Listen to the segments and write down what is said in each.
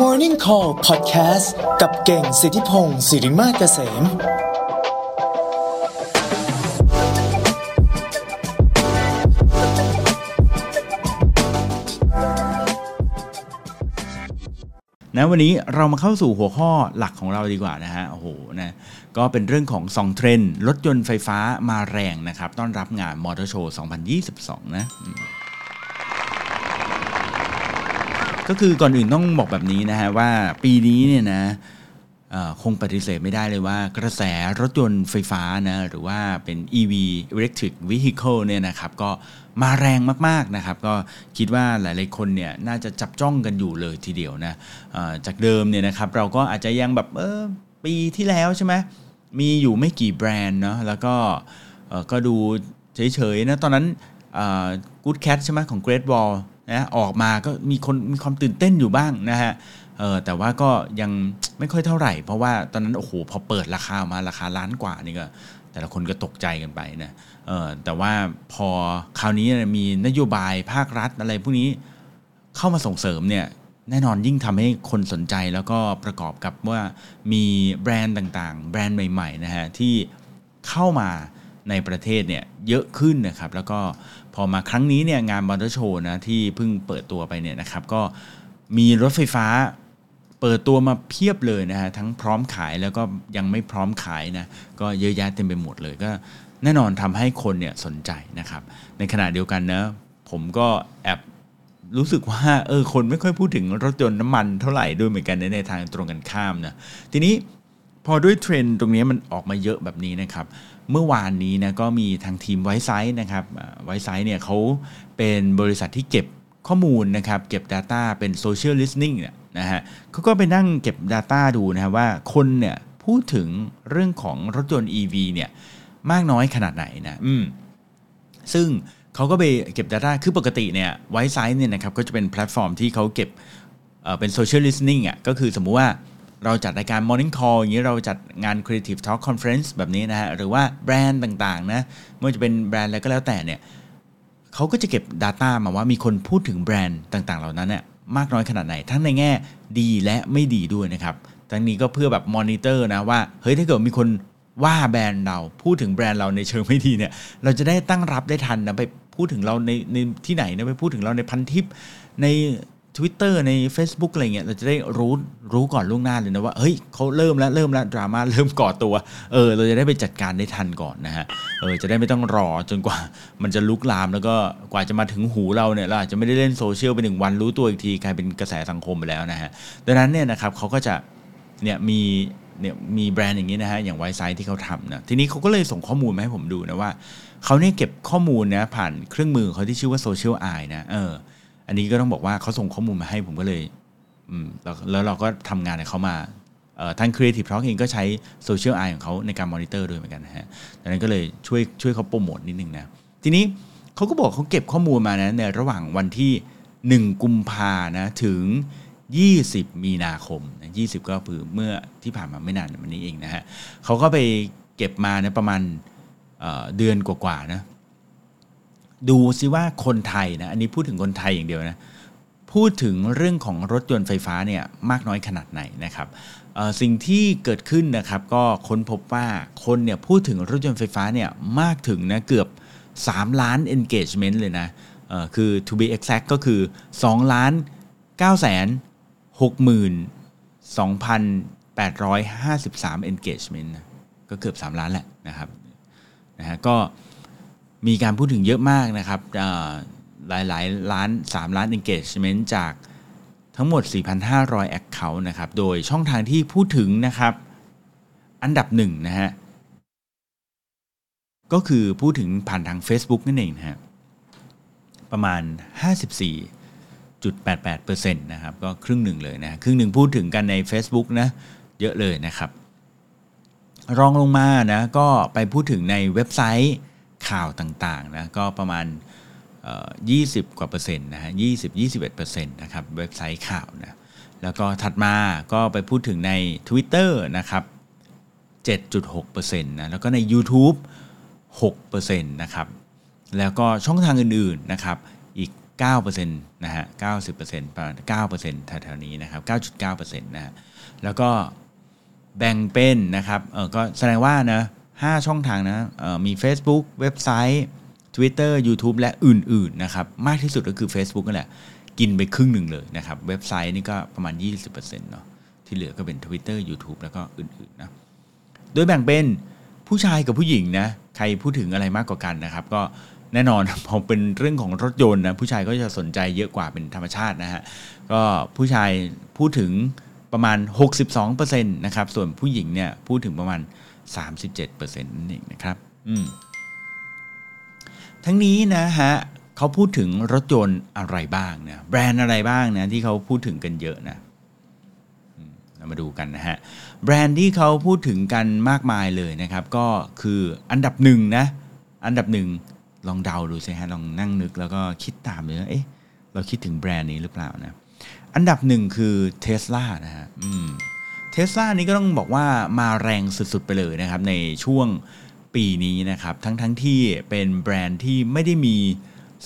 Morning Call Podcast กับเก่งสิทธิพงศ์สิริมาเกษม นะวันนี้เรามาเข้าสู่หัวข้อหลักของเราดีกว่านะฮะโอ้โหนะก็เป็นเรื่องของ2เทรนด์รถยนต์ไฟฟ้ามาแรงนะครับ ต้อนรับงานมอเตอร์โชว์ 2022 นะ ก็คือก่อนอื่นต้องบอกแบบนี้นะฮะว่าปีนี้เนี่ยนะคงปฏิเสธไม่ได้เลยว่ากระแสรถยนต์ไฟฟ้านะหรือว่าเป็น EV Electric Vehicle เนี่ยนะครับก็มาแรงมากๆนะครับ ก็คิดว่าหลายๆคนเนี่ยน่าจะจับจ้องกันอยู่เลยทีเดียวนะจากเดิมเนี่ยนะครับเราก็อาจจะยังแบบเออปีที่แล้วใช่ไหมมีอยู่ไม่กี่แบรนด์เนาะแล้วก็ก็ดูเฉยๆนะตอนนั้นกู๊ดแคทใช่ไหมของ Great Wall นะออกมาก็มีคนมีความตื่นเต้นอยู่บ้างนะฮะเออแต่ว่าก็ยังไม่ค่อยเท่าไหร่ เพราะว่าตอนนั้นโอ้โหพอเปิดราคาออกมาราคาล้านกว่านี่ก็แต่ละคนก็ตกใจกันไปนะเออแต่ว่าพอคราวนี้มีนโยบายภาครัฐอะไรพวกนี้เข้ามาส่งเสริมเนี่ยแน่นอนยิ่งทำให้คนสนใจแล้วก็ประกอบกับว่ามีแบรนด์ต่างๆ แบรนด์ใหม่ๆนะฮะที่เข้ามาในประเทศเนี่ยเยอะขึ้นนะครับ แล้วก็ อมาครั้งนี้เนี่ยงานมอเตอร์โชว์นะที่เพิ่งเปิดตัวไปเนี่ยนะครับก็มีรถไฟฟ้าเปิดตัวมาเพียบเลยนะฮะทั้งพร้อมขายแล้วก็ยังไม่พร้อมขายนะก็เยอะแยะเต็มไปหมดเลยก็แน่นอนทำให้คนเนี่ยสนใจนะครับ ในขณะเดียวกันนะผมก็แอบรู้สึกว่าเออคนไม่ค่อยพูดถึงรถยนต์น้ำมันเท่าไหร่ด้วยเหมือนกันนในทางตรงกันข้ามนะทีนี้พอด้วยเทรนด์ตรงนี้มันออกมาเยอะแบบนี้นะครับ เมื่อวานนี้นะก็มีทางทีมไวซ์ไซส์นะครับไวซ์ไซส์เนี่ยเขาเป็นบริษัทที่เก็บข้อมูลนะครับเก็บ Data เป็น Social Listening เนี่ยนะฮะเขาก็ไปนั่งเก็บ Data ดูนะฮะว่าคนเนี่ยพูดถึงเรื่องของรถยนต์ EV เนี่ยมากน้อยขนาดไหนนะอืมซึ่งเขาก็ไปเก็บ Data คือปกติเนี่ย Wisesight เนี่ยนะครับก็จะเป็นแพลตฟอร์มที่เขาเก็บเป็น Social Listening อะก็คือสมมุติว่า เราจัดรายการ Morning Call อย่างนี้เราจัดงาน Creative Talk Conference แบบนี้นะฮะหรือว่าแบรนด์ต่างๆนะไม่ว่าจะเป็นแบรนด์อะไรก็แล้วแต่เนี่ยเขาก็จะเก็บ Data มาว่ามีคนพูดถึงแบรนด์ต่างๆ เหล่านั้นเนี่ยมากน้อยขนาดไหน ทั้งในแง่ดีและไม่ดีด้วยนะครับทั้งนี้ก็เพื่อแบบมอนิเตอร์นะว่าเฮ้ยถ้าเกิดมีคนว่าแบรนด์เราพูดถึงแบรนด์เราในเชิงไม่ดีเนี่ยเราจะได้ตั้งรับได้ทันนะไปพูดถึงเราในในที่ไหนนะไปพูดถึงเราในพันทิปใน Twitter ใน Facebook อะไรเงี้ยเราจะได้รู้รู้ก่อนล่วงหน้าเลยนะว่าเฮ้ยเขาเริ่มแล้วเริ่มแล้วดราม่าเริ่มก่อตัวเออเราจะได้ไปจัดการได้ทันก่อนนะฮะเออจะได้ไม่ต้องรอจนกว่ามันจะลุกลามแล้วก็กว่าจะมาถึงหูเราเนี่ยเราอาจจะไม่ได้เล่นโซเชียลไปหนึ่งวันรู้ตัวอีกทีกลายเป็นกระแสสังคมไปแล้วนะฮะดังนั้นเนี่ยนะครับเขาก็จะเนี่ยมีเนี่ยมีแบรนด์อย่างนี้นะฮะอย่างไวซ์ไซที่เขาทำนะทีนี้เขาก็เลยส่งข้อมูลมาให้ผมดูนะว่าเขาเนี่ยเก็บข้อมูลนะผ่านเครื่องมือเขาที่ชื่อว่า Zocial Eye นะเออ อันนี้ก็ต้องบอกว่าเขาส่งข้อมูลมาให้ผมก็เลยอืมแล้วแล้วเราก็ทำงานกับเขามาเอ่อทาง Creative Talk เองก็ใช้ Zocial Eye ของเขาในการมอนิเตอร์ด้วยเหมือนกันนะฮะดังนั้นก็เลยช่วยช่วยเขาโปรโมทนิดนึงนะ ทีนี้เขาก็บอกเขาเก็บข้อมูลมานะในระหว่างวันที่ 1 กุมภานะถึง 20 มีนาคมนะ20 ก็คือเมื่อที่ผ่านมาไม่นานวันนี้เองนะฮะเขาก็ไปเก็บมานะประมาณเอ่อเดือนกว่าๆนะ ดูซิว่าคนไทยนะอันนี้พูดถึงคนไทยอย่างเดียวนะพูดถึงเรื่องของรถยนต์ไฟฟ้าเนี่ยมากน้อยขนาดไหนนะครับสิ่งที่เกิดขึ้นนะครับก็ค้นพบว่าคนเนี่ยพูดถึงรถยนต์ไฟฟ้าเนี่ยมากถึงนะเกือบ 3 ล้าน engagement เลยนะเอ่อคือ to be exact ก็คือ 2 ล้าน9แสน6หมื่น2,853 engagement นะก็เกือบ 3 ล้านแหละนะครับนะฮะก็ มีการพูดถึงเยอะมากนะครับหลายหลายล้าน 3 ล้าน engagement จากทั้งหมด 4,500 account นะครับ โดยช่องทางที่พูดถึงนะครับ อันดับหนึ่งนะฮะ ก็คือพูดถึงผ่านทาง Facebook นั่นเองนะฮะ ประมาณ 54.88%นะครับ ก็ครึ่งหนึ่งเลยนะ ครึ่งหนึ่งพูดถึงกันใน Facebook นะ เยอะเลยนะครับ รองลงมานะ ก็ไปพูดถึงในเว็บไซต์ ข่าวต่างๆนะก็ประมาณ 20 กว่าเปอร์เซ็นต์นะฮะ20 21เปอร์เซ็นต์นะครับเว็บไซต์ข่าวนะแล้วก็ถัดมาก็ไปพูดถึงใน Twitter นะครับ 7.6%นะแล้วก็ใน YouTube 6%นะครับแล้วก็ช่องทางอื่นๆนะครับอีก 9%นะฮะ 90%ประมาณ9%แถวๆนี้นะครับ 9.9%นะฮะแล้วก็แบ่งเป็นนะครับเออก็แสดงว่านะ 5 ช่องทางนะมี Facebook เว็บไซต์ Twitter YouTube และอื่น ๆ นะครับ มากที่สุดก็คือ Facebook นั่นแหละ กินไปครึ่งหนึ่งเลยนะครับ เว็บไซต์นี่ก็ประมาณ 20%เนาะที่เหลือก็เป็น Twitter YouTube แล้วก็อื่น ๆ นะ โดยแบ่งเป็นผู้ชายกับผู้หญิงนะ ใครพูดถึงอะไรมากกว่ากันนะครับ ก็แน่นอนพอเป็นเรื่องของรถยนต์นะผู้ชายก็จะสนใจเยอะกว่าเป็นธรรมชาตินะฮะก็ผู้ชายพูดถึงประมาณ 62%นะครับส่วนผู้หญิงเนี่ยพูดถึงประมาณ 37%นั่นเองนะครับอืมทั้งนี้นะฮะเขาพูดถึงรถยนต์อะไรบ้างนะแบรนด์อะไรบ้างนะที่เขาพูดถึงกันเยอะนะอืมเรามาดูกันนะฮะแบรนด์ที่เขาพูดถึงกันมากมายเลยนะครับ ก็คืออันดับหนึ่งนะอันดับหนึ่งลองเดาดูสิฮะลองนั่งนึกแล้วก็คิดตามเลยว่าเอ๊ะเราคิดถึงแบรนด์นี้หรือเปล่านะอันดับหนึ่งคือเท s l a นะฮะอืมเท สลานี้ก็ต้องบอกว่ามาแรงสุดๆไปเลยนะครับ ในช่วงปีนี้นะครับ ทั้งๆทที่เป็นแบรนด์ที่ไม่ได้มี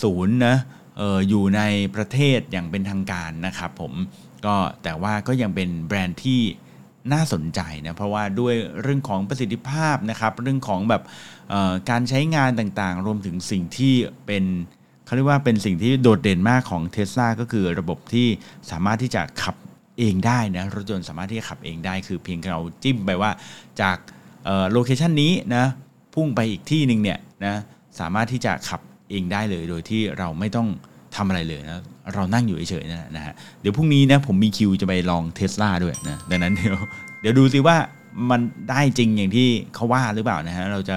ศูนย์นะอออยู่ในประเทศอย่างเป็นทางการนะครับผมก็แต่ว่าก็ยังเป็นแบรนด์ที่น่าสนใจนะเพราะว่าด้วยเรื่องของประสิทธิภาพนะครับเรื่องของแบบการใช้งานต่างๆ รวมถึงสิ่งที่เป็นเขาเรียกว่าเป็นสิ่งที่โดดเด่นมากของ t ท s l a ก็คือระบบที่สามารถที่จะขับ เองได้นะรถยนต์สามารถที่จะขับเองได้คือเพียงเราจิ้มไปว่าจากโลเคชันนี้นะพุ่งไปอีกที่หนึ่งเนี่ยนะสามารถที่จะขับเองได้เลยโดยที่เราไม่ต้องทำอะไรเลยนะเรานั่งอยู่เฉยๆนะฮะเดี๋ยวพรุ่งนี้นะผมมีคิวจะไปลองเทสลาด้วยนะดังนั้นเดี๋ยวเดี๋ยวดูสิว่ามันได้จริงอย่างที่เขาว่าหรือเปล่านะฮะเราจะ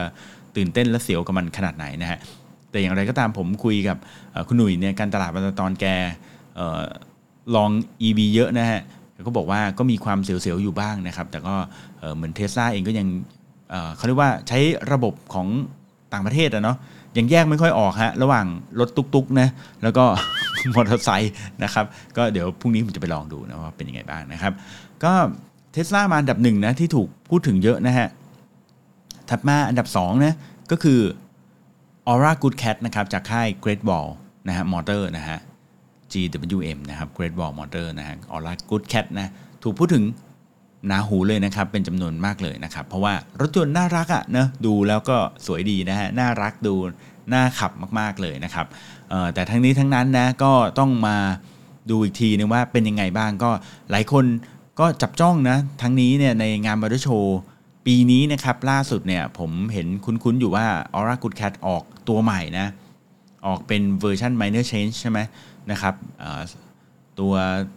ตื่นเต้นและเสียวกับมันขนาดไหนนะฮะแต่อย่างไรก็ตามผมคุยกับคุณหนุ่ยเนี่ยการตลาดตอนแก่ ลอง EV เยอะนะฮะก็บอกว่าก็มีความเสียวๆอยู่บ้างนะครับ แต่ก็เหมือนเทสลาเองก็ยังเเขาเรียกว่าใช้ระบบของต่างประเทศอะเนาะยังแยกไม่ค่อยออกฮะระหว่างรถตุกๆนะแล้วก็มอเตอร์ไซค์นะครับก็เดี๋ยวพรุ่งนี้ผมจะไปลองดูนะว่าเป็นยังไงบ้างนะครับ ก็เทสลามาอันดับหนึ่งนะที่ถูกพูดถึงเยอะนะฮะถัดมาอันดับ2นะก็คือ Aura Good Cat นะครับจากค่าย Great Wall นะฮะมอเตอร์นะฮะ GWM นะครับ Great Wall Motor นะฮะ Aura Good Cat นะถูกพูดถึงหนาหูเลยนะครับ เป็นจำนวนมากเลยนะครับ เพราะว่ารถยนต์น่ารักอะนะดูแล้วก็สวยดีนะฮะ น่ารักดู น่าขับมากๆเลยนะครับแต่ทั้งนี้ทั้งนั้นนะก็ต้องมาดูอีกทีนึงว่าเป็นยังไงบ้างก็หลายคนก็จับจ้องนะทั้งนี้เนี่ยในงานมอเตอร์โชว์ปีนี้นะครับล่าสุดเนี่ยผมเห็นคุ้นๆอยู่ว่า Aura Good Cat ออกตัวใหม่นะ ออกเป็นเวอร์ชัน minor change ใช่ไหม นะครับตัว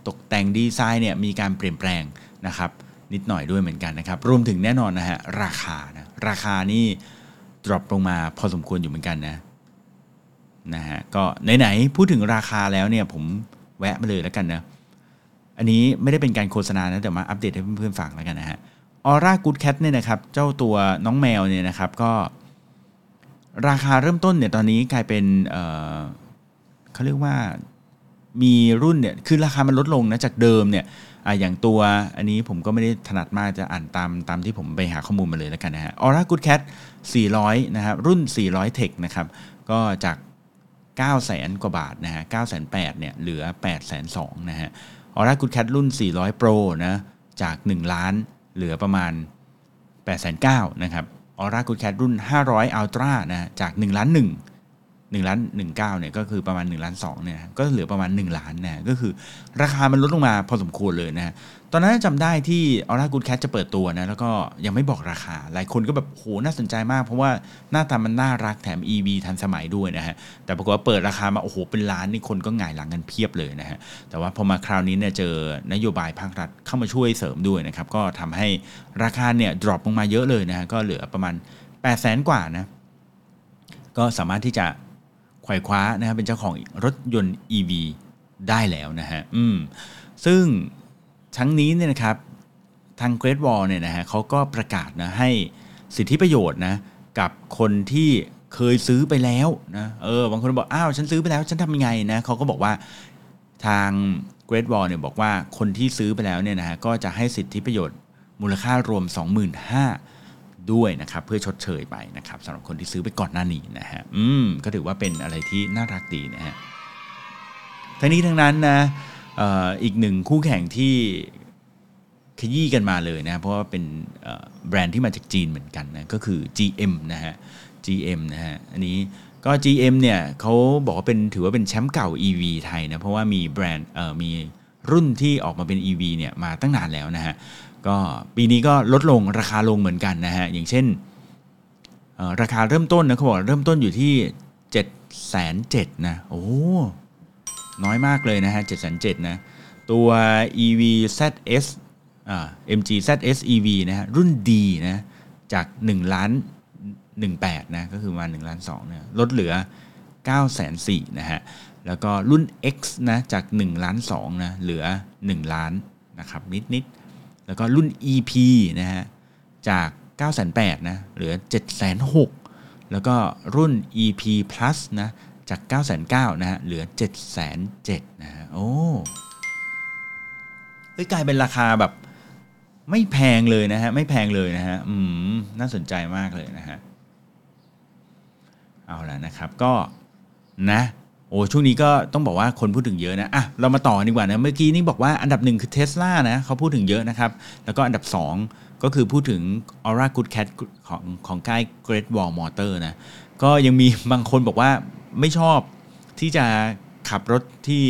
ตกแต่งดีไซน์เนี่ยมีการเปลี่ยนแปลงนะครับนิดหน่อยด้วยเหมือนกันนะครับรวมถึงแน่นอนนะฮะราคานะราคานี่ดรอปลงมาพอสมควรอยู่เหมือนกันนะนะฮะก็ไหนๆพูดถึงราคาแล้วเนี่ยผมแวะมาเลยแล้วกันนะอันนี้ไม่ได้เป็นการโฆษณานะแต่มาอัปเดตให้เพื่อนๆฟังแล้วกันนะฮะออร่ากูดแคทเนี่ยนะครับเจ้าตัวน้องแมวเนี่ยนะครับก็ ราคาเริ่มต้นเนี่ยตอนนี้กลายเป็นเเขาเรียกว่า มีรุ่นเนี่ยคือราคามันลดลงนะจากเดิมเนี่ยออย่างตัวอันนี้ผมก็ไม่ได้ถนัดมากจะอ่านตามตามที่ผมไปหาข้อมูลมาเลยแล้วกันนะฮะ Aura Good Cat 400 นะครับ รุ่น 400 Tech นะครับ ก็จาก 9 0 0แสนกว่าบาทนะฮะ9 8 0 0เนี่ยเหลือ 8 2 0 0 0นะฮะ Aura Good Cat รุ่น 400 Pro นะจาก 1 ล้านเหลือประมาณ 8 9 0 0 0นะครับ Aura Good Cat รุ่น 500 Ultra นะฮะจาก 1 ล้าน1 1ล้าน19เนี่ยก็คือประมาณ1ล้าน2เนี่ยก็เหลือประมาณ 1 ล้านนะก็คือราคามันลดลงมาพอสมควรเลยนะฮะตอนนั้นจำได้ที่ Aura Good Cat จะเปิดตัวนะแล้วก็ยังไม่บอกราคา หลายคนก็แบบโหน่าสนใจมาก เพราะว่าหน้าตามันน่ารักแถม EV ทันสมัยด้วยนะฮะแต่ปรากฏว่าเปิดราคามาโอ้โหเป็นล้านนี่คนก็หงายหลังกันเพียบเลยนะฮะแต่ว่าพอมาคราวนี้เนี่ยเจอนโยบายภาครัฐเข้ามาช่วยเสริมด้วยนะครับก็ทำให้ราคาเนี่ยดรอปลงมาเยอะเลยนะฮะก็เหลือประมาณ8 0 0แสนกว่านะก็สามารถที่จะ ขว่คว้านะครับเป็นเจ้าของรถยนต์ EV ได้แล้วนะฮะอืมซึ่งทั้งนี้เนี่ยนะครับทาง Great Wall เนี่ยนะฮะเขาก็ประกาศนะให้สิทธิประโยชน์นะกับคนที่เคยซื้อไปแล้วนะเออบางคนบอกอ้าวฉันซื้อไปแล้ว ฉันทำยังไงนะเขาก็บอกว่าทาง Great Wall เนี่ยบอกว่าคนที่ซื้อไปแล้วเนี่ยนะฮะก็จะให้สิทธิประโยชน์มูลค่ารวม 25,000 ด้วยนะครับเพื่อชดเชยไปนะครับสำหรับคนที่ซื้อไปก่อนหน้านี้นะฮะอืมก็ถือว่าเป็นอะไรที่น่ารักดีนะฮะทั้งนี้ทั้งนั้นนะอ่ออีกหนึ่งคู่แข่งที่ขยี้กันมาเลยนะเพราะว่าเป็นแบรนด์ที่มาจากจีนเหมือนกันนะก็คือ GM นะฮะ GM นะฮะอันนี้ก็ GM เนี่ยเขาบอกว่าเป็นถือว่าเป็นแชมป์เก่า EV ไทยนะเพราะว่ามีแบรนด์มีรุ่นที่ออกมาเป็น EV เนี่ยมาตั้งนานแล้วนะฮะ ก็ปีนี้ก็ลดลงราคาลงเหมือนกันนะฮะ อย่างเช่นราคาเริ่มต้นนะเขาบอกเริ่มต้นอยู่ที่7 7 0 0 0นเนะ โอ้น้อยมากเลยนะฮะ7 7 0 0นะ ตัว EV ZS อ่า MG ZS EV นะฮะ รุ่น D นะ จาก1ล้าน18นะ ก็คือมา1ล้าน2เนี่ยลดเหลือ9 4 0 0 0นะฮะ แล้วก็รุ่น X นะ จาก1ล้าน2นะ เหลือ 1 ล้านนะครับนิดๆ แล้วก็รุ่น EP นะฮะจาก 9 8 0 0 0นะเหลือ 7 6 0 0 0 แล้วก็รุ่น EP Plus นะจาก 9 9 0 0 0นะฮะเหลือ 7 7 0 0นะฮะโอ้เฮ้ยกลายเป็นราคาแบบไม่แพงเลยนะฮะไม่แพงเลยนะฮะอืมน่าสนใจมากเลยนะฮะเอาละนะครับก็นะ โอ้ช่วงนี้ก็ต้องบอกว่าคนพูดถึงเยอะนะอะเรามาต่อดีกว่านะเมื่อกี้นี่บอกว่าอันดับหนึ่งคือเท s l a นะเขาพูดถึงเยอะนะครับ แล้วก็อันดับ 2 ก็คือพูดถึง Aura Good Cat ของของค่าย Great Wall Motor นะก็ยังมีบางคนบอกว่าไม่ชอบที่จะขับรถที่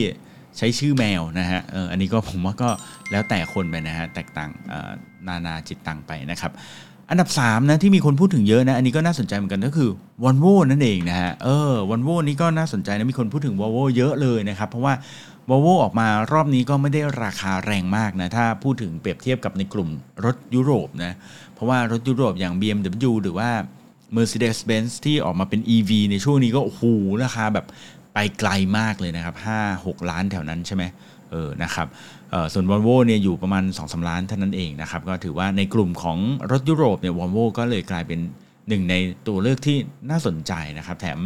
ใช้ชื่อแมวนะฮะเอออันนี้ก็ผมว่าก็แล้วแต่คนไปนะฮะแตกต่างนานาจิตตังไปนะครับ อันดับ3นะที่มีคนพูดถึงเยอะนะอันนี้ก็น่าสนใจเหมือนกันก็คือ v o l v o นั่นเองนะฮะเออ v o l v o นี่ก็น่าสนใจนะมีคนพูดถึง v o l v o เยอะเลยนะครับเพราะว่า v o l v o ออกมารอบนี้ก็ไม่ได้ราคาแรงมากนะถ้าพูดถึงเปรียบเทียบกับในกลุ่มรถยุโรปนะเพราะว่ารถยุโรปอย่าง BMW หรือว่า Mercedes-Benz ที่ออกมาเป็น EV ในช่วงนี้ก็โอ้โหราคาแบบไปไกลมากเลยนะครับ5-6 ล้านแถวนั้นใช่ไหมเออนะครับ ส่วน v o l v o เนี่ยอยู่ประมาณ2-3ล้านเท่านั้นเองนะครับ ก็ถือว่าในกลุ่มของรถยุโรปเนี่ย v o l v o ก็เลยกลายเป็นหนึ่งในตัวเลือกที่น่าสนใจนะครับ แถม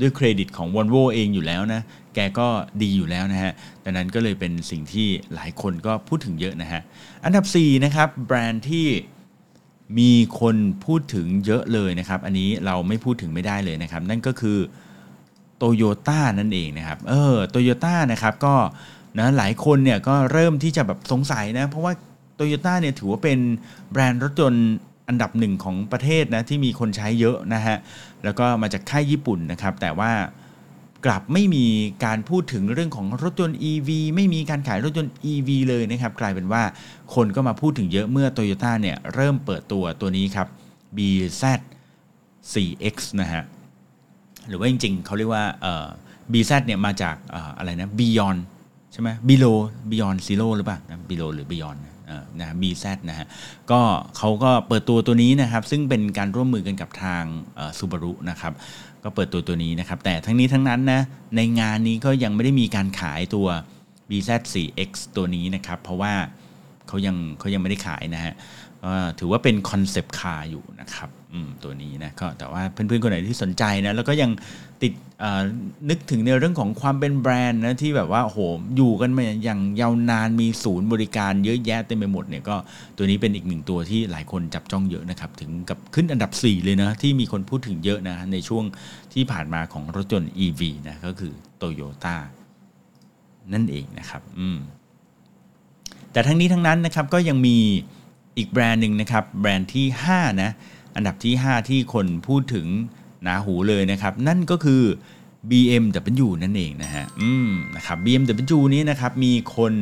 ด้วยเครดิตของ v o l v o เองอยู่แล้วนะ แกก็ดีอยู่แล้วนะฮะ ดังนั้นก็เลยเป็นสิ่งที่หลายคนก็พูดถึงเยอะนะฮะ อันดับ 4 นะครับ แบรนด์ที่มีคนพูดถึงเยอะเลยนะครับ อันนี้เราไม่พูดถึงไม่ได้เลยนะครับ นั่นก็คือโตโยต้านั่นเองนะครับ เออโตโยต้านะครับก็ นะหลายคนเนี่ยก็เริ่มที่จะแบบสงสัยนะ เพราะว่าโตโยต้าเนี่ยถือว่าเป็นแบรนด์รถยนต์อันดับหนึ่งของประเทศนะที่มีคนใช้เยอะนะฮะ แล้วก็มาจากค่ายญี่ปุ่นนะครับ แต่ว่ากลับไม่มีการพูดถึงเรื่องของรถยนต์ EV ไม่มีการขายรถยนต์ EV เลยนะครับ กลายเป็นว่าคนก็มาพูดถึงเยอะเมื่อ Toyota เนี่ยเริ่มเปิดตัวตัวนี้ครับ BZ 4X นะฮะ หรือว่าจริงๆ เขาเรียกว่า BZ เนี่ยมาจากอะไรนะ Beyond ช่ไหม Below Beyond Zero หรือเปล่า Below หรือ Beyond นะ BZ นะฮะ ก็เขาก็เปิดตัวตัวนี้นะครับ ซึ่งเป็นการร่วมมือกันกับทางซูบารุนะครับ ก็เปิดตัวตัวนี้นะครับ แต่ทั้งนี้ทั้งนั้นนะ ในงานนี้ก็ยังไม่ได้มีการขายตัว BZ4X ตัวนี้นะครับ เพราะว่าเขายังเขายังไม่ได้ขายนะฮะ ถือว่าเป็น concept car อยู่นะครับตัวนี้นะก็แต่ว่าเพื่อนๆคนไหนที่สนใจนะแล้วก็ยังติดนึกถึงในเรื่องของความเป็นแบรนด์นะที่แบบว่าโหอยู่กันมาอย่างยาวนานมีศูนย์บริการเยอะแยะเต็มไปหมดเนี่ยก็ตัวนี้เป็นอีกหนึ่งตัวที่หลายคนจับจ้องเยอะนะครับถึงกับขึ้นอันดับ 4 เลยนะที่มีคนพูดถึงเยอะนะในช่วงที่ผ่านมาของรถยนต์ EV นะก็คือโตโยต้านั่นเองนะครับอืมแต่ทั้งนี้ทั้งนั้นนะครับก็ยังมี อีกแบรนด์หนึ่งนะครับ แบรนด์ที่ 5 นะ อันดับที่ 5 ที่คนพูดถึงหนาหูเลยนะครับ นั่นก็คือ BMW นั่นเองนะฮะอืมนะครับ BMW นี้นะครับมีคน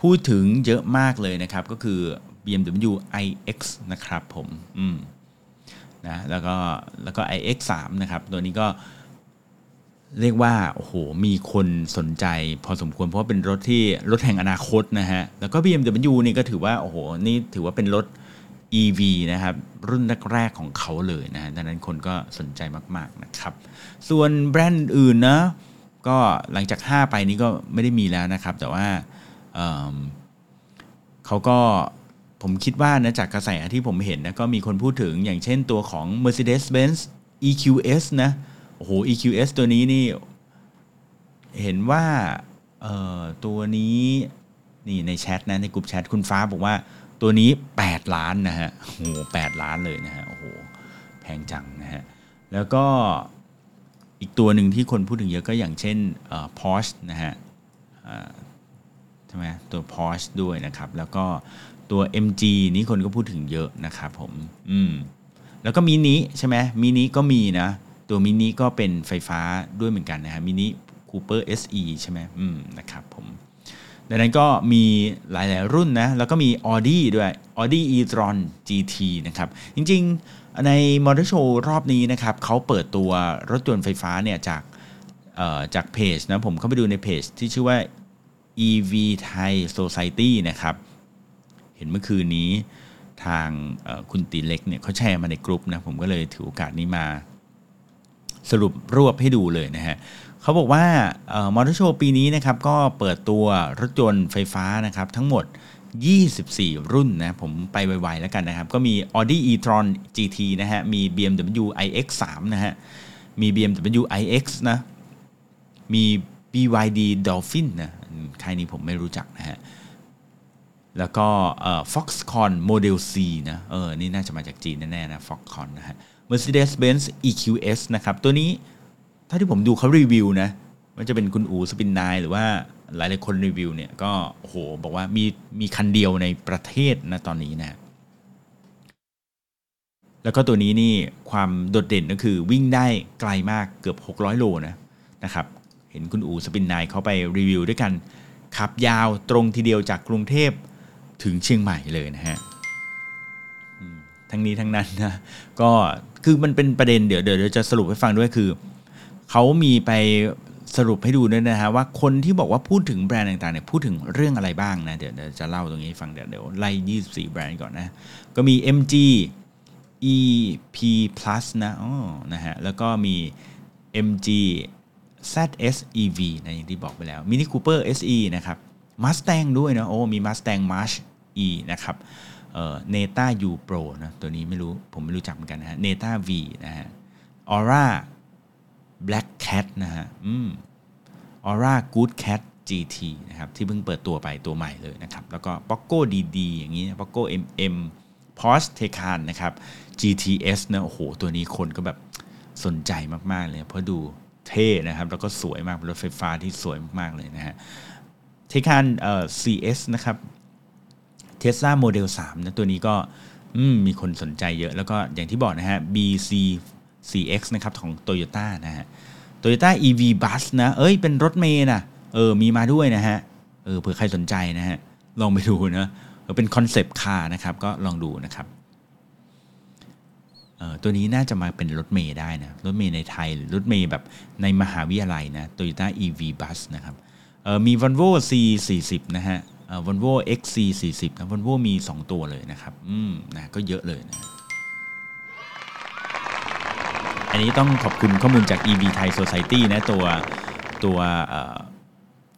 พูดถึงเยอะมากเลยนะครับ ก็คือ BMW iX นะครับผมอืมนะแล้วก็แล้วก็ iX 3 นะครับ ตัวนี้ก็ เรียกว่าโอ้โหมีคนสนใจพอสมควรเพราะว่าเป็นรถที่รถแห่งอนาคตนะฮะแล้วก็ BMW นี่ก็ถือว่าโอ้โหนี่ถือว่าเป็นรถ EV นะครับ รุ่นแรกๆของเขาเลยนะดังนั้นคนก็สนใจมากๆนะครับ ส่วนแบรนด์อื่นนะก็หลังจาก 5 ไปนี้ก็ไม่ได้มีแล้วนะครับ แต่ว่าเเขาก็ผมคิดว่านะจากกระแสที่ผมเห็นนะก็มีคนพูดถึงอย่างเช่นตัวของ Mercedes-Benz EQS นะ โอ้โห EQS ตัวนี้นี่ เห็นว่าเอ่อตัวนี้นี่ในแชทนะในกลุ่มแชทคุณฟ้าบอกว่าตัวนี้ 8 ล้านนะฮะโอ้โหแล้านเลยนะฮะโอ้โหแพงจังนะฮะแล้วก็อีกตัวหนึ่งที่คนพูดถึงเยอะก็อย่างเช่น Porsche นะฮะใช่ไหมตัว Porsche ด้วยนะครับ แล้วก็ตัว MG นี้คนก็พูดถึงเยอะนะครับผมอืมแล้วก็มินิใช่ไหมมินิก็มีนะ ตัวมินิก็เป็นไฟฟ้าด้วยเหมือนกันนะฮะมินิคูเปอร์ SE ใช่ไหมอืมนะครับผมดังนั้นก็มีหลายๆรุ่นนะ แล้วก็มี Audi ด้วย Audi e-tron GT นะครับ จริงๆใน Motor Show รอบนี้นะครับเขาเปิดตัวรถยนต์ไฟฟ้าเนี่ยจากจากเพจนะ ผมเข้าไปดูในเพจที่ชื่อว่า EV Thai Society นะครับ เห็นเมื่อคืนนี้ทางคุณตีเล็กเนี่ยเขาแชร์มาในกลุ่มนะ ผมก็เลยถือโอกาสนี้มา สรุปรวบให้ดูเลยนะฮะเขาบอกว่ามอเตอร์โชว์ปีนี้นะครับก็เปิดตัวรถยนต์ไฟฟ้านะครับทั้งหมด 24 รุ่นนะผมไปไวๆแล้วกันนะครับ ก็มี Audi e-tron GT นะฮะมี BMW iX3 นะฮะมี BMW iX นะมี BYD Dolphin นะค่ายนี้ผมไม่รู้จักนะฮะแล้วก็ Foxconn Model C นะเออนี่น่าจะมาจากจีนแน่ๆนะ Foxconn นะฮะ Mercedes-Benz EQS นะครับ ตัวนี้ถ้าที่ผมดูเขารีวิวนะมันจะเป็นคุณอูสปินนายหรือว่าหลายหลายคนรีวิวเนี่ยก็โอ้โหบอกว่ามีมีคันเดียวในประเทศนะตอนนี้นะแล้วก็ตัวนี้นี่ความโดดเด่นก็คือวิ่งได้ไกลมากเกือบ 600 โลนะนะครับ เห็นคุณอูสปินนายเขาไปรีวิวด้วยกันขับยาวตรงทีเดียวจากกรุงเทพถึงเชียงใหม่เลยนะฮะทั้งนี้ทั้งนั้นนะก็ คือมันเป็นประเด็นเดี๋ยวเดี๋ยวจะสรุปให้ฟังด้วยคือ เขามีไปสรุปให้ดูด้วยนะฮะว่าคนที่บอกว่าพูดถึงแบรนด์ต่างๆเนี่ยพูดถึงเรื่องอะไรบ้างนะเดี๋ยวจะเล่าตรงนี้ฟังเดี๋ยวเดี๋ยวไล่24แบรนด์ก่อนนะ ก็มี MG EP Plus นะอ๋อนะฮะแล้วก็มี MG ZS EV นะอย่างที่บอกไปแล้ว Mini Cooper SE นะครับ Mustang ด้วยนะโอ้มี Mustang March E นะครับ เอ่อ Neta U Pro นะตัวนี้ไม่รู้ผมไม่รู้จักเหมือนกันนะฮะ Neta V นะฮะ Aura Black Cat นะฮะอืม Aura Good Cat GT นะครับที่เพิ่งเปิดตัวไปตัวใหม่เลยนะครับ แล้วก็ Poco DD อย่างนี้ Poco MM Porsche Taycan นะครับ GTS นะโอ้โห ตัวนี้คนก็แบบสนใจมาก ๆ เลย เพราะดูเท่นะครับ แล้วก็สวยมากรถไฟฟ้าที่สวยมาก ๆ เลยนะฮะเทคานเอ่อ CS นะครับ เทสลาโมเดล3นะตัวนี้ก็มีคนสนใจเยอะ แล้วก็อย่างที่บอกนะฮะ BZ4X นะครับของ Toyota นะฮะ Toyota EV Bus นะ เอ้ย เป็นรถเมย์นะเออ มีมาด้วยนะฮะ เออ เผื่อใครสนใจนะฮะ ลองไปดูนะเป็น concept car นะครับ ก็ลองดูนะครับ เออตัวนี้น่าจะมาเป็นรถเมย์ได้นะ รถเมย์ในไทย หรือรถเมย์แบบในมหาวิทยาลัยนะ Toyota EV Bus นะครับ เออมี Volvo C40 นะฮะ Volvo XC40 นะ Volvo มี 2 ตัวเลยนะครับ อืมนะก็เยอะเลยนะอันนี้ต้องขอบคุณข้อมูลจาก EV Thai Society นะตัวตัว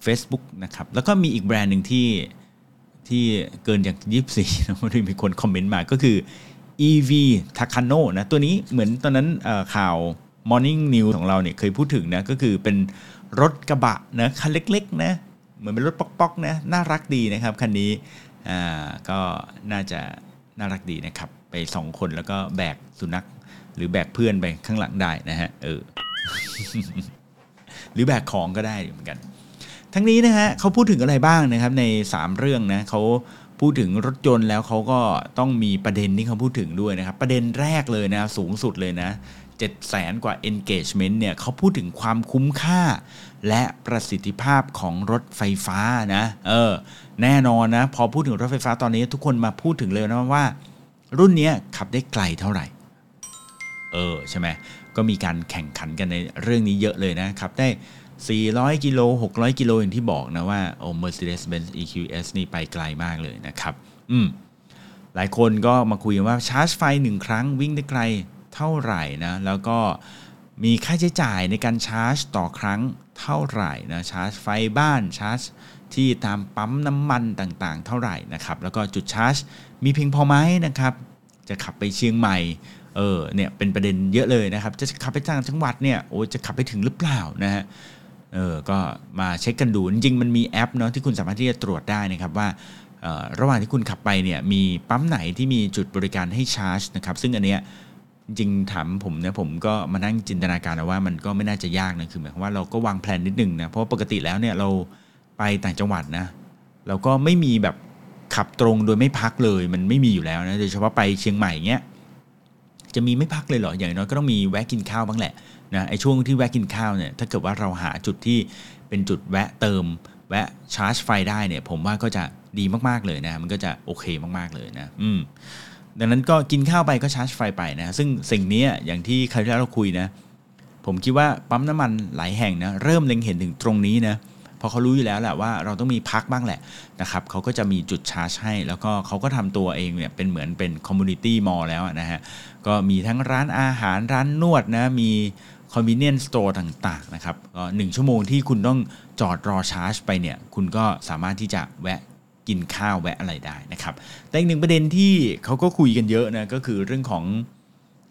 เฟซบุ๊กนะครับ แล้วก็มีอีกแบรนด์หนึ่งที่ที่เกินจาก24นะที่มีคนคอมเมนต์มาก็คือ EV Takano นะตัวนี้เหมือนตอนนั้นข่าว Morning News ของเราเนี่ยเคยพูดถึงนะ ก็คือเป็นรถกระบะนะคันเล็กๆนะ เหมือนเป็นรถป๊อกๆนะน่ารักดีนะครับคันนี้อ่าก็น่าจะน่ารักดีนะครับ ไปสองคนแล้วก็แบกสุนัขหรือแบกเพื่อนไปข้างหลังได้นะฮะเออหรือแบกของก็ได้เหมือนกัน ทั้งนี้นะฮะเขาพูดถึงอะไรบ้างนะครับใน 3 เรื่องนะเขาพูดถึงรถยนต์แล้วเขาก็ต้องมีประเด็นที่เขาพูดถึงด้วยนะครับ ประเด็นแรกเลยนะสูงสุดเลยนะ7แสนกว่า engagement เนี่ยเขาพูดถึงความคุ้มค่า และประสิทธิภาพของรถไฟฟ้านะเออแน่นอนนะ พอพูดถึงรถไฟฟ้าตอนนี้ทุกคนมาพูดถึงเลยนะว่า รุ่นนี้ขับได้ไกลเท่าไหร่ เออใช่ไหมก็มีการแข่งขันกันในเรื่องนี้เยอะเลยนะขับได้ 400 กิโล 600 กิโลอย่างที่บอกนะว่าโอ้ Mercedes-Benz EQS นี่ไปไกลมากเลยนะครับอืมหลายคนก็มาคุยว่าชาร์จไฟหนึ่งครั้งวิ่งได้ไกลเท่าไหร่นะ แล้วก็มีค่าใช้จ่ายในการชาร์จต่อครั้ง เท่าไหร่นะชาร์จไฟบ้านชาร์จ ที่ตามปั๊มน้ำมันต่างๆ เท่าไหร่นะครับแล้วก็จุดชาร์จ มีเพียงพอไหมนะครับจะขับไปเชียงใหม่เออเนี่ยเป็นประเด็นเยอะเลยนะครับจะขับไปต่างจังหวัดเนี่ยโอ้จะขับไปถึงหรือเปล่านะฮะเออก็มาเช็คกันดูจริงๆมันมีแอปเนาะที่คุณสามารถที่จะตรวจได้นะครับว่าระหว่างที่คุณขับไปเนี่ยมีปั๊มไหนที่มีจุดบริการให้ชาร์จนะครับซึ่งอันเนี้ย จริงถามผมเนี่ยผมก็มานั่งจินตนาการว่ามันก็ไม่น่าจะยากนะคือหมายความว่าเราก็วางแผนนิดนึงนะเพราะปกติแล้วเนี่ยเราไปต่างจังหวัดนะแล้วก็ไม่มีแบบขับตรงโดยไม่พักเลยมันไม่มีอยู่แล้วนะโดยเฉพาะไปเชียงใหม่เงี้ยจะมีไม่พักเลยเหรออย่างน้อยก็ต้องมีแวะกินข้าวบ้างแหละนะไอช่วงที่แวะกินข้าวเนี่ยถ้าเกิดว่าเราหาจุดที่เป็นจุดแวะเติม แวะชาร์จไฟได้เนี่ย ผมว่าก็จะดีมากๆเลยนะ มันก็จะโอเคมากๆเลยนะ อืม ดังนั้นก็กินข้าวไปก็ชาร์จไฟไปนะซึ่งสิ่งนี้อย่างที่คราวที่แล้วเราคุยนะ ผมคิดว่าปั๊มน้ำมันหลายแห่งนะเริ่มเล็งเห็นถึงตรงนี้นะพอเขารู้อยู่แล้วแหละว่าเราต้องมีพักบ้างแหละนะครับเขาก็จะมีจุดชาร์จให้ แล้วก็เขาก็ทำตัวเองเนี่ยเป็นเหมือนเป็น community mall แล้วนะฮะก็มีทั้งร้านอาหารร้านนวดนะมีconvenience store ต่างๆนะครับก็หนึ่งชั่วโมงที่คุณต้องจอดรอชาร์จไปเนี่ย คุณก็สามารถที่จะแวะ กินข้าวแวะอะไรได้นะครับแต่อีกหนึ่งประเด็นที่เขาก็คุยกันเยอะนะก็คือเรื่องของ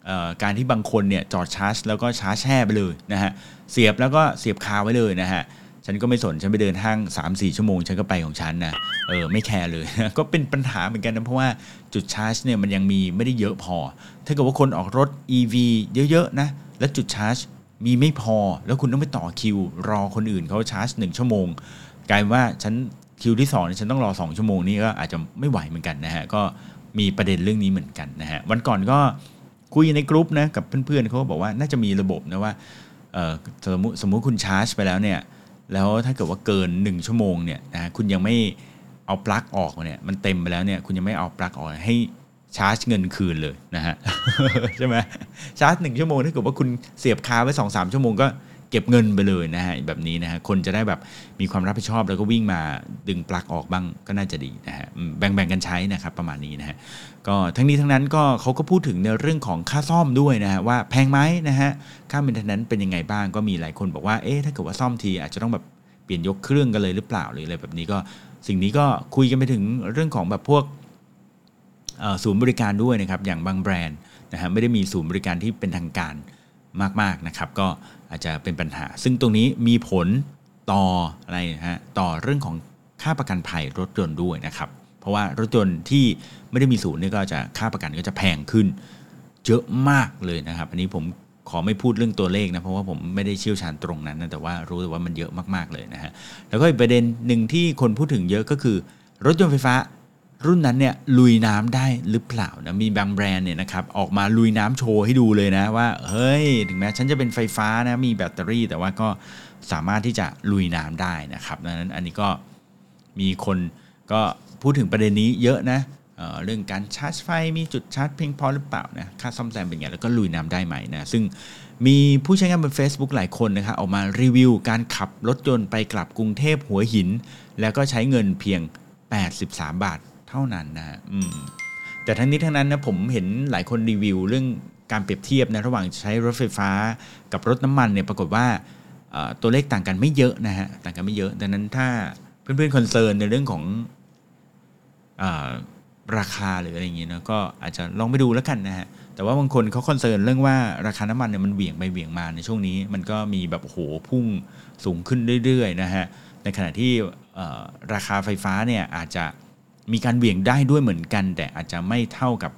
ออการที่บางคนเนี่ยจอดชาร์จ แล้วก็ชาร์จแช่ไปเลยนะฮะเสียบแล้วก็เสียบคาไว้เลยนะฮะฉันก็ไม่สนฉันไปเดินห้าง 3-4 ชั่วโมงฉันก็ไปของฉันนะเออไม่แคร์เลยก็เป็นปัญหาเหมือนกันนะเพราะว่าจุดชาร์จเนี่ยมันยังมีไม่ได้เยอะพอ ถ้าเกิดว่าคนออกรถ EV เยอะๆนะแล้วจุดชาร์จมีไม่พอแล้วคุณต้องไปต่อคิว รอคนอื่นเขาชาร์จ 1 ชั่วโมง กลายว่าฉัน คิวที่2เนี่ยฉันต้องรอ 2 ชั่วโมงนี่ก็อาจจะไม่ไหวเหมือนกันนะฮะก็มีประเด็นเรื่องนี้เหมือนกันนะฮะวันก่อนก็คุยในกรุ๊ปนะกับเพื่อนๆเขาบอกว่าน่าจะมีระบบนะว่าสมมติสมมติคุณชาร์จไปแล้วเนี่ยแล้วถ้าเกิดว่าเกิน 1 ชั่วโมงเนี่ยนะคุณยังไม่เอาปลั๊กออกเนี่ยมันเต็มไปแล้วเนี่ยคุณยังไม่เอาปลั๊กออกให้ชาร์จเงินคืนเลยนะฮะใช่ไหมชาร์จหนึ่งชั่วโมงถ้าเกิดว่าคุณเสียบคาไว้สองสามชั่วโมงก็ เก็บเงินไปเลยนะฮะแบบนี้นะฮะคนจะได้แบบมีความรับผิดชอบแล้วก็วิ่งมาดึงปลั๊กออกบ้างก็น่าจะดีนะฮะแบ่งๆกันใช้นะครับประมาณนี้นะฮะก็ทั้งนี้ทั้งนั้นก็เขาก็พูดถึงในเรื่องของค่าซ่อมด้วยนะฮะว่าแพงไหมนะฮะค่าเมนเทนแนนซ์เป็นยังไงบ้างก็มีหลายคนบอกว่าเอ๊ะถ้าเกิดว่าซ่อมทีอาจจะต้องแบบเปลี่ยนยกเครื่องกันเลยหรือเปล่าหรืออะไรแบบนี้ก็สิ่งนี้ก็คุยกันไปถึงเรื่องของแบบพวกศูนย์บริการด้วยนะครับอย่างบางแบรนด์นะฮะไม่ได้มีศูนย์บริการที่เป็นทางการ มากๆนะครับ ก็อาจจะเป็นปัญหา ซึ่งตรงนี้มีผลต่ออะไรฮะต่อเรื่องของค่าประกันภัยรถยนต์ด้วยนะครับ เพราะว่ารถยนต์ที่ไม่ได้มีศูนย์นี่ก็จะค่าประกันก็จะแพงขึ้นเยอะมากเลยนะครับ อันนี้ผมขอไม่พูดเรื่องตัวเลขนะเพราะว่าผมไม่ได้เชี่ยวชาญตรงนั้นนะแต่ว่ารู้แต่ว่ามันเยอะมากๆเลยนะฮะแล้วก็อีกประเด็นหนึ่งที่คนพูดถึงเยอะก็คือ รถยนต์ไฟฟ้า รุ่นนั้นเนี่ยลุยน้ำได้หรือเปล่านะมีบางแบรนด์เนี่ยนะครับออกมาลุยน้ำโชว์ให้ดูเลยนะว่าเฮ้ยถึงแม้ฉันจะเป็นไฟฟ้านะมีแบตเตอรี่ แต่ว่าก็สามารถที่จะลุยน้ำได้นะครับดังนั้นอันนี้ก็มีคนก็พูดถึงประเด็นนี้เยอะนะเเรื่องการชาร์จไฟมีจุดชาร์จเพียงพอหรือเปล่านะค่าซ่อมแซมเป็นไงแล้วก็ลุยน้ำได้ไหมนะซึ่งมีผู้ใช้งานบน Facebook หลายคนนะครับออกมารีวิวการขับรถยนต์ไปกลับกรุงเทพหัวหิน แล้วก็ใช้เงินเพียง 83 บาท เท่านั้นนะอืมแต่ทั้งนี้ทั้งนั้นนะผมเห็นหลายคนรีวิวเรื่องการเปรียบเทียบนะระหว่างใช้รถไฟฟ้ากับรถน้ำมันเนี่ยปรากฏว่าตัวเลขต่างกันไม่เยอะนะฮะต่างกันไม่เยอะดังนั้นถ้าเพื่อนๆคอนเซิร์นในเรื่องของอราคาหรืออะไรอย่างเงี้ยนะก็อาจจะลองไปดูแล้วกันนะฮะแต่ว่าบางคนเขาคอนเซิร์นเรื่องว่าราคาน้ำมันเนี่ยมันเหวี่ยงไปเหวี่ยงมาในช่วงนี้ มันก็มีแบบโหพุ่งสูงขึ้นเรื่อยๆนะฮะในขณะที่ราคาไฟฟ้าเนี่ยอาจจะ มีการเบี่ยงได้ด้วยเหมือนกัน แต่อาจจะไม่เท่ากับ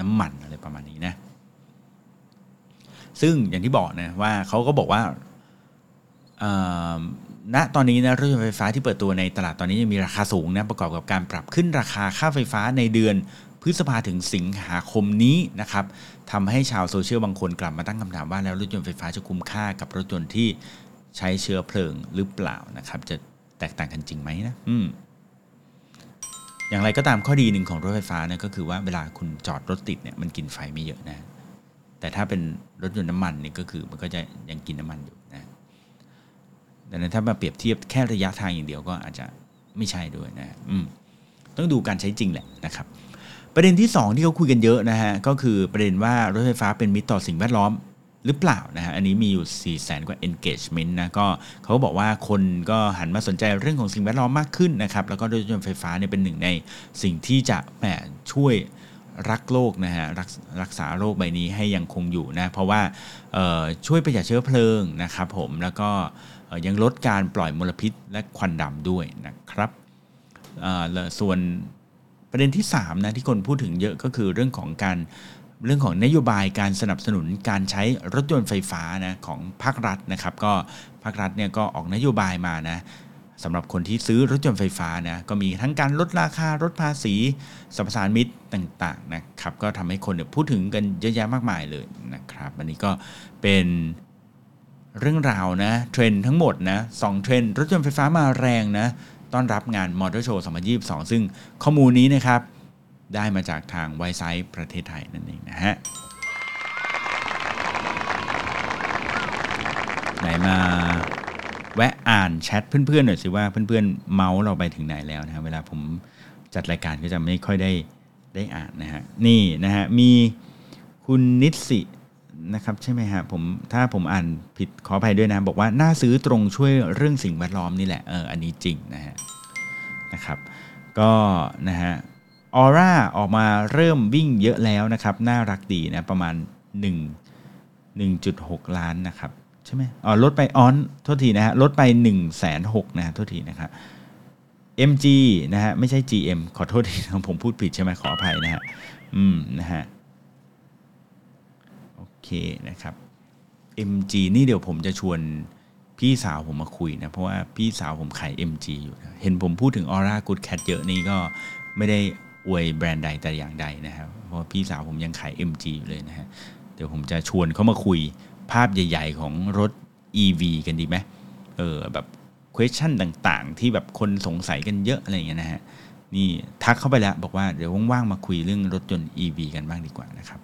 น้ำมันอะไรประมาณนี้นะ ซึ่งอย่างที่บอกนะว่าเขาก็บอกว่าณตอนนี้นะรถยนต์ไฟฟ้าที่เปิดตัวในตลาดตอนนี้ยังมีราคาสูงนะประกอบกับการปรับขึ้นราคาค่าไฟฟ้าในเดือนพฤษภาถึงสิงหาคมนี้นะครับทำให้ชาวโซเชียลบางคนกลับมาตั้งคำถามว่าแล้วรถยนต์ไฟฟ้าจะคุ้มค่ากับรถยนต์ที่ใช้เชื้อเพลิงหรือเปล่านะครับ จะแตกต่างกันจริงไหมนะอืม อย่างไรก็ตามข้อดีหนึ่งของรถไฟฟ้าเนี่ยก็คือว่าเวลาคุณจอดรถติดเนี่ยมันกินไฟไม่เยอะนะ แต่ถ้าเป็นรถยนต์น้ำมันนี่ก็คือมันก็จะยังกินน้ำมันอยู่นะดังนั้นถ้ามาเปรียบเทียบแค่ระยะทางอย่างเดียวก็อาจจะไม่ใช่ด้วยนะอืมต้องดูการใช้จริงแหละนะครับ ประเด็นที่ 2 ที่เขาคุยกันเยอะนะฮะก็คือประเด็นว่ารถไฟฟ้าเป็นมิตรต่อสิ่งแวดล้อม หรือเปล่านะฮะอันนี้มีอยู่ 4 0 0แสนกว่า engagement นะก็เขาบอกว่าคนก็หันมาสนใจเรื่องของสิ่งแวดล้อมมากขึ้นนะครับแล้วก็รถยนต์ไฟฟ้าเนี่ยเป็นหนึ่งในสิ่งที่จะแหมช่วยรักโลกนะฮะรักรักษาโลกใบนี้ให้ยังคงอยู่นะเพราะว่าช่วยประหยัดเชื้อเพลิงนะครับผมแล้วก็ยังลดการปล่อยมลพิษและควันดำด้วยนะครับส่วนประเด็นที่3นะที่คนพูดถึงเยอะก็คือเรื่องของการ เรื่องของนโยบายการสนับสนุนการใช้รถยนต์ไฟฟ้านะของภาครัฐนะครับ ก็ภาครัฐเนี่ยก็ออกนโยบายมานะสำหรับคนที่ซื้อรถยนต์ไฟฟ้านะก็มีทั้งการลดราคาลดภาษีสัมปทานมิตรต่างๆนะครับก็ทำให้คนเนี่ยพูดถึงกันเยอะแยะมากมายเลยนะครับอันนี้ก็เป็นเรื่องราวนะเทรนทั้งหมดนะสองเทรนรถยนต์ไฟฟ้ามาแรงนะต้อนรับงานมอเตอร์โชว์ 2022 ซึ่งข้อมูลนี้นะครับ ได้มาจากทางไวซ์ไซต์ประเทศไทยนั่นเองนะฮะไหนมาแวะอ่านแชทเพื่อนๆหน่อยสิว่าเพื่อนๆเมาส์เราไปถึงไหนแล้วนะฮะเวลาผมจัดรายการก็จะไม่ค่อยได้ได้อ่านนะฮะนี่นะฮะมีคุณนิสินะครับใช่ไหมฮะผมถ้าผมอ่านผิดขออภัยด้วยนะ บอกว่าน่าซื้อตรงช่วยเรื่องสิ่งแวดล้อมนี่แหละเอออันนี้จริงนะฮะนะครับ ก็นะฮะ ออร่าออกมาเริ่มวิ่งเยอะแล้วนะครับ น่ารักดีนะประมาณ 1 1.6 ล้านนะครับ ใช่ไหมอ๋อลดไปออนโทษทีนะฮะลดไป1นึ่งแสนหกนะฮะโทษทีนะครับ MG นะฮะไม่ใช่ GM ขอโทษทีผมพูดผิดใช่ไหมขออภัยนะฮะอืมนะฮะโอเคนะครับ MG นี่เดี๋ยวผมจะชวนพี่สาวผมมาคุยนะ เพราะว่าพี่สาวผมขาย MG อยู่นะเห็นผมพูดถึง Aura Good Cat เยอะนี่ก็ไม่ได้ อวยแบรนด์ใดแต่อย่างใดนะครับเพราะพี่สาวผมยังขาย MG อยู่เลยนะฮะเดี๋ยวผมจะชวนเขามาคุยภาพใหญ่ ๆ ของรถ EV กันดีไหมเออแบบ question ต่างๆ ที่แบบคนสงสัยกันเยอะอะไรอย่างเงี้ยนะฮะนี่ทักเข้าไปแล้วบอกว่าเดี๋ยวว่างๆมาคุยเรื่องรถยนต์ EV กันบ้างดีกว่านะครับ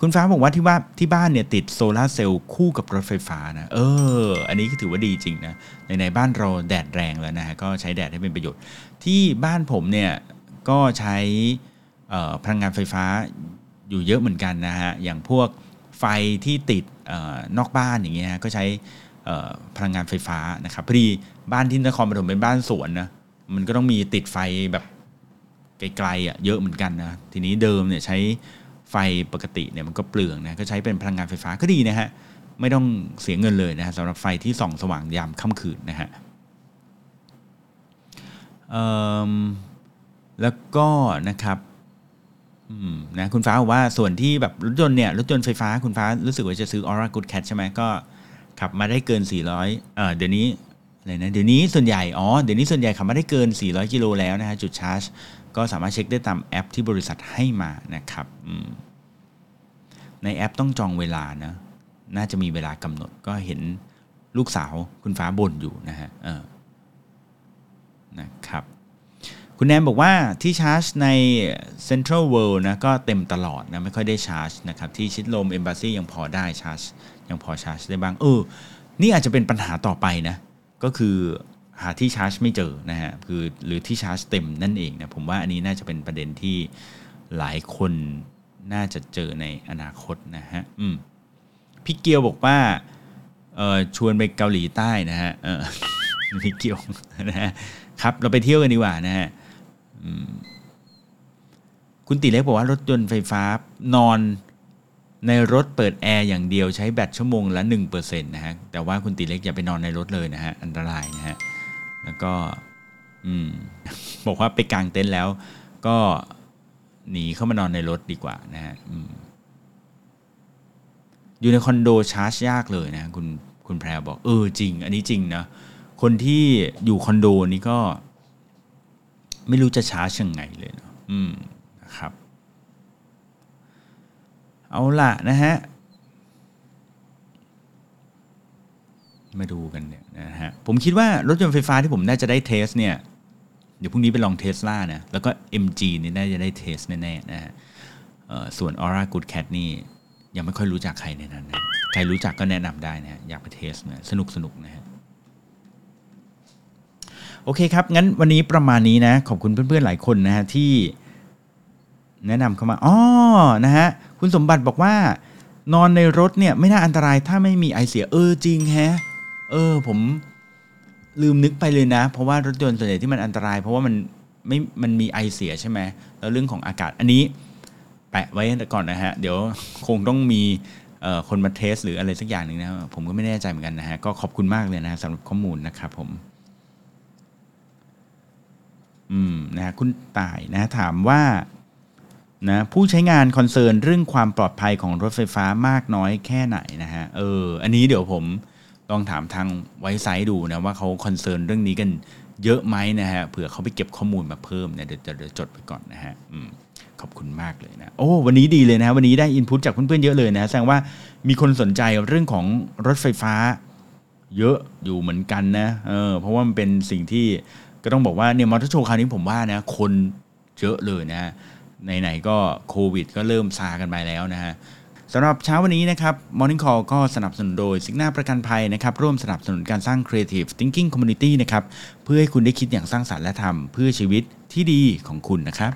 คุณฟ้าบอกว่าที่ว่าที่บ้านเนี่ยติดโซลาร์เซลล์คู่กับรถไฟฟ้านะเออ อันนี้ก็ถือว่าดีจริงนะในในบ้านเราแดดแรงแล้วนะฮะก็ใช้แดดให้เป็นประโยชน์ ที่บ้านผมเนี่ย ก็ใช้พลังงานไฟฟ้าอยู่เยอะเหมือนกันนะฮะ อย่างพวกไฟที่ติดออนอกบ้านอย่างเงี้ยก็ใช้พลังงานไฟฟ้านะครับพอดีบ้านที่นครปฐมเป็นบ้านสวนนะมันก็ต้องมีติดไฟแบบไกลๆอะเยอะเหมือนกันนะทีนี้เดิมเนี่ยใช้ไฟปกติเนี่ยมันก็เปลืองนะก็ใช้เป็นพลังงานไฟฟ้าก็ดีนะฮะไม่ต้องเสียเงินเลยนะฮะสำหรับไฟที่ส่องสว่างยามค่ำคืนนะฮะเอิ่ม แล้วก็นะครับอืมนะคุณฟ้าบอกว่าส่วนที่แบบรถยนต์เนี่ยรถยนต์ไฟฟ้าคุณฟ้ารู้สึกว่าจะซื้อ Aura Good Cat ใช่ไหมก็ขับมาได้เกิน 400เอ่อเดี๋ยวนี้อะไรนะเดี๋ยวนี้ส่วนใหญ่อ๋อเดี๋ยวนี้ส่วนใหญ่ขับมาได้เกิน 400กิโลแล้วนะฮะจุดชาร์จ ก็สามารถเช็คได้ตามแอปที่บริษัทให้มานะครับอืมในแอปต้องจองเวลานะน่าจะมีเวลากำหนดก็เห็นลูกสาวคุณฟ้าบ่นอยู่นะฮะเออนะครับ คุณแนนบอกว่าที่ชาร์จใน Central World นะก็เต็มตลอดนะไม่ค่อยได้ชาร์จนะครับที่ชิดลม Embassy ยังพอได้ชาร์จ ยังพอชาร์จได้บ้างเออนี่อาจจะเป็นปัญหาต่อไปนะก็คือหาที่ชาร์จไม่เจอนะฮะคือหรือที่ชาร์จเต็มนั่นเองนะผมว่าอันนี้น่าจะเป็นประเด็นที่หลายคนน่าจะเจอในอนาคตนะฮะอืมพี่เกียวบอกว่าเออชวนไปเกาหลีใต้นะฮะเออพี่เกียวนะฮะครับเราไปเที่ยวกันดีกว่านะฮะ คุณติเล็กบอกว่ารถยนต์ไฟฟ้านอนในรถเปิดแอร์อย่างเดียวใช้แบตชั่วโมงละ1%นะฮะแต่ว่าคุณติเล็กอย่าไปนอนในรถเลยนะฮะอันตรายนะฮะแล้วก็อบอกว่าไปกางเต็นท์แล้ว ก็หนีเข้ามานอนในรถดีกว่านะฮะออยู่ในคอนโดชาร์จยากเลยนะคุณคุณแพรบอกเออจริง อันนี้จริงนะคนที่อยู่คอนโดนี่ก็ ไม่รู้จะช้าร์จยังไงเลยเนาะอืมนะครับ เอาล่ะนะฮะมาดูกันเนี่ยนะฮะผมคิดว่ารถยนต์ไฟฟ้าที่ผมน่าจะได้เทสเนี่ยเดี๋ยวพรุ่งนี้ไปลองเทสลานะแล้วก็ MG นี่น่าจะได้ test แน่ๆนะฮะส่วน ORA Good Cat นี่ยังไม่ค่อยรู้จักใครในนั้นนะใครรู้จักก็แนะนำได้นะฮะอยากไป test นะสนุกสนุกนะฮะ โอเคครับ งั้นวันนี้ประมาณนี้นะ ขอบคุณเพื่อนๆหลายคนนะฮะที่แนะนำเข้ามาอ๋อนะฮะคุณสมบัติบอกว่านอนในรถเนี่ยไม่น่าอันตรายถ้าไม่มีไอเสียเออจริงแฮะเออผมลืมนึกไปเลยนะ เพราะว่ารถยนต์ส่วนใหญ่ที่มันอันตราย เพราะว่ามันไม่มันมีไอเสียใช่ไหมแล้วเรื่องของอากาศอันนี้ แปะไว้ก่อนนะฮะ เดี๋ยวคงต้องมีคนมาเทสหรืออะไรสักอย่างหนึ่งนะผมก็ไม่แน่ใจเหมือนกันนะฮะก็ขอบคุณมากเลยนะสำหรับข้อมูลนะครับผม อืมนะฮะคุณต่ายนะถามว่านะผู้ใช้งานคอนเซิร์นเรื่องความปลอดภัยของรถไฟฟ้ามากน้อยแค่ไหนนะฮะเอออันนี้เดี๋ยวผมลองถามทาง Wisesight ดูนะว่าเขา concern เรื่องนี้กันเยอะไหมนะฮะเผื่อเขาไปเก็บข้อมูลมาเพิ่มเนี่ยเดี๋ยวจะจดไปก่อนนะฮะอืมขอบคุณมากเลยนะโอ้วันนี้ดีเลยนะวันนี้ได้ input จากเพื่อนๆเยอะเลยนะแสดงว่ามีคนสนใจเรื่องของรถไฟฟ้า เยอะอยู่เหมือนกันนะเออเพราะว่ามันเป็นสิ่งที่ ก็ต้องบอกว่าเนี่ยมอเตอร์โชว์คราวนี้ผมว่านะคนเยอะเลยนะไหนๆก็โควิด ก็เริ่มซากันไปแล้วนะฮะสำหรับเช้าวันนี้นะครับ Morning Call ก็สนับสนุนโดยสิกหน้าประกันภัยนะครับ ร่วมสนับสนุนการสร้าง Creative Thinking Community นะครับ เพื่อให้คุณได้คิดอย่างสร้างสรรค์และทำเพื่อชีวิตที่ดีของคุณนะครับ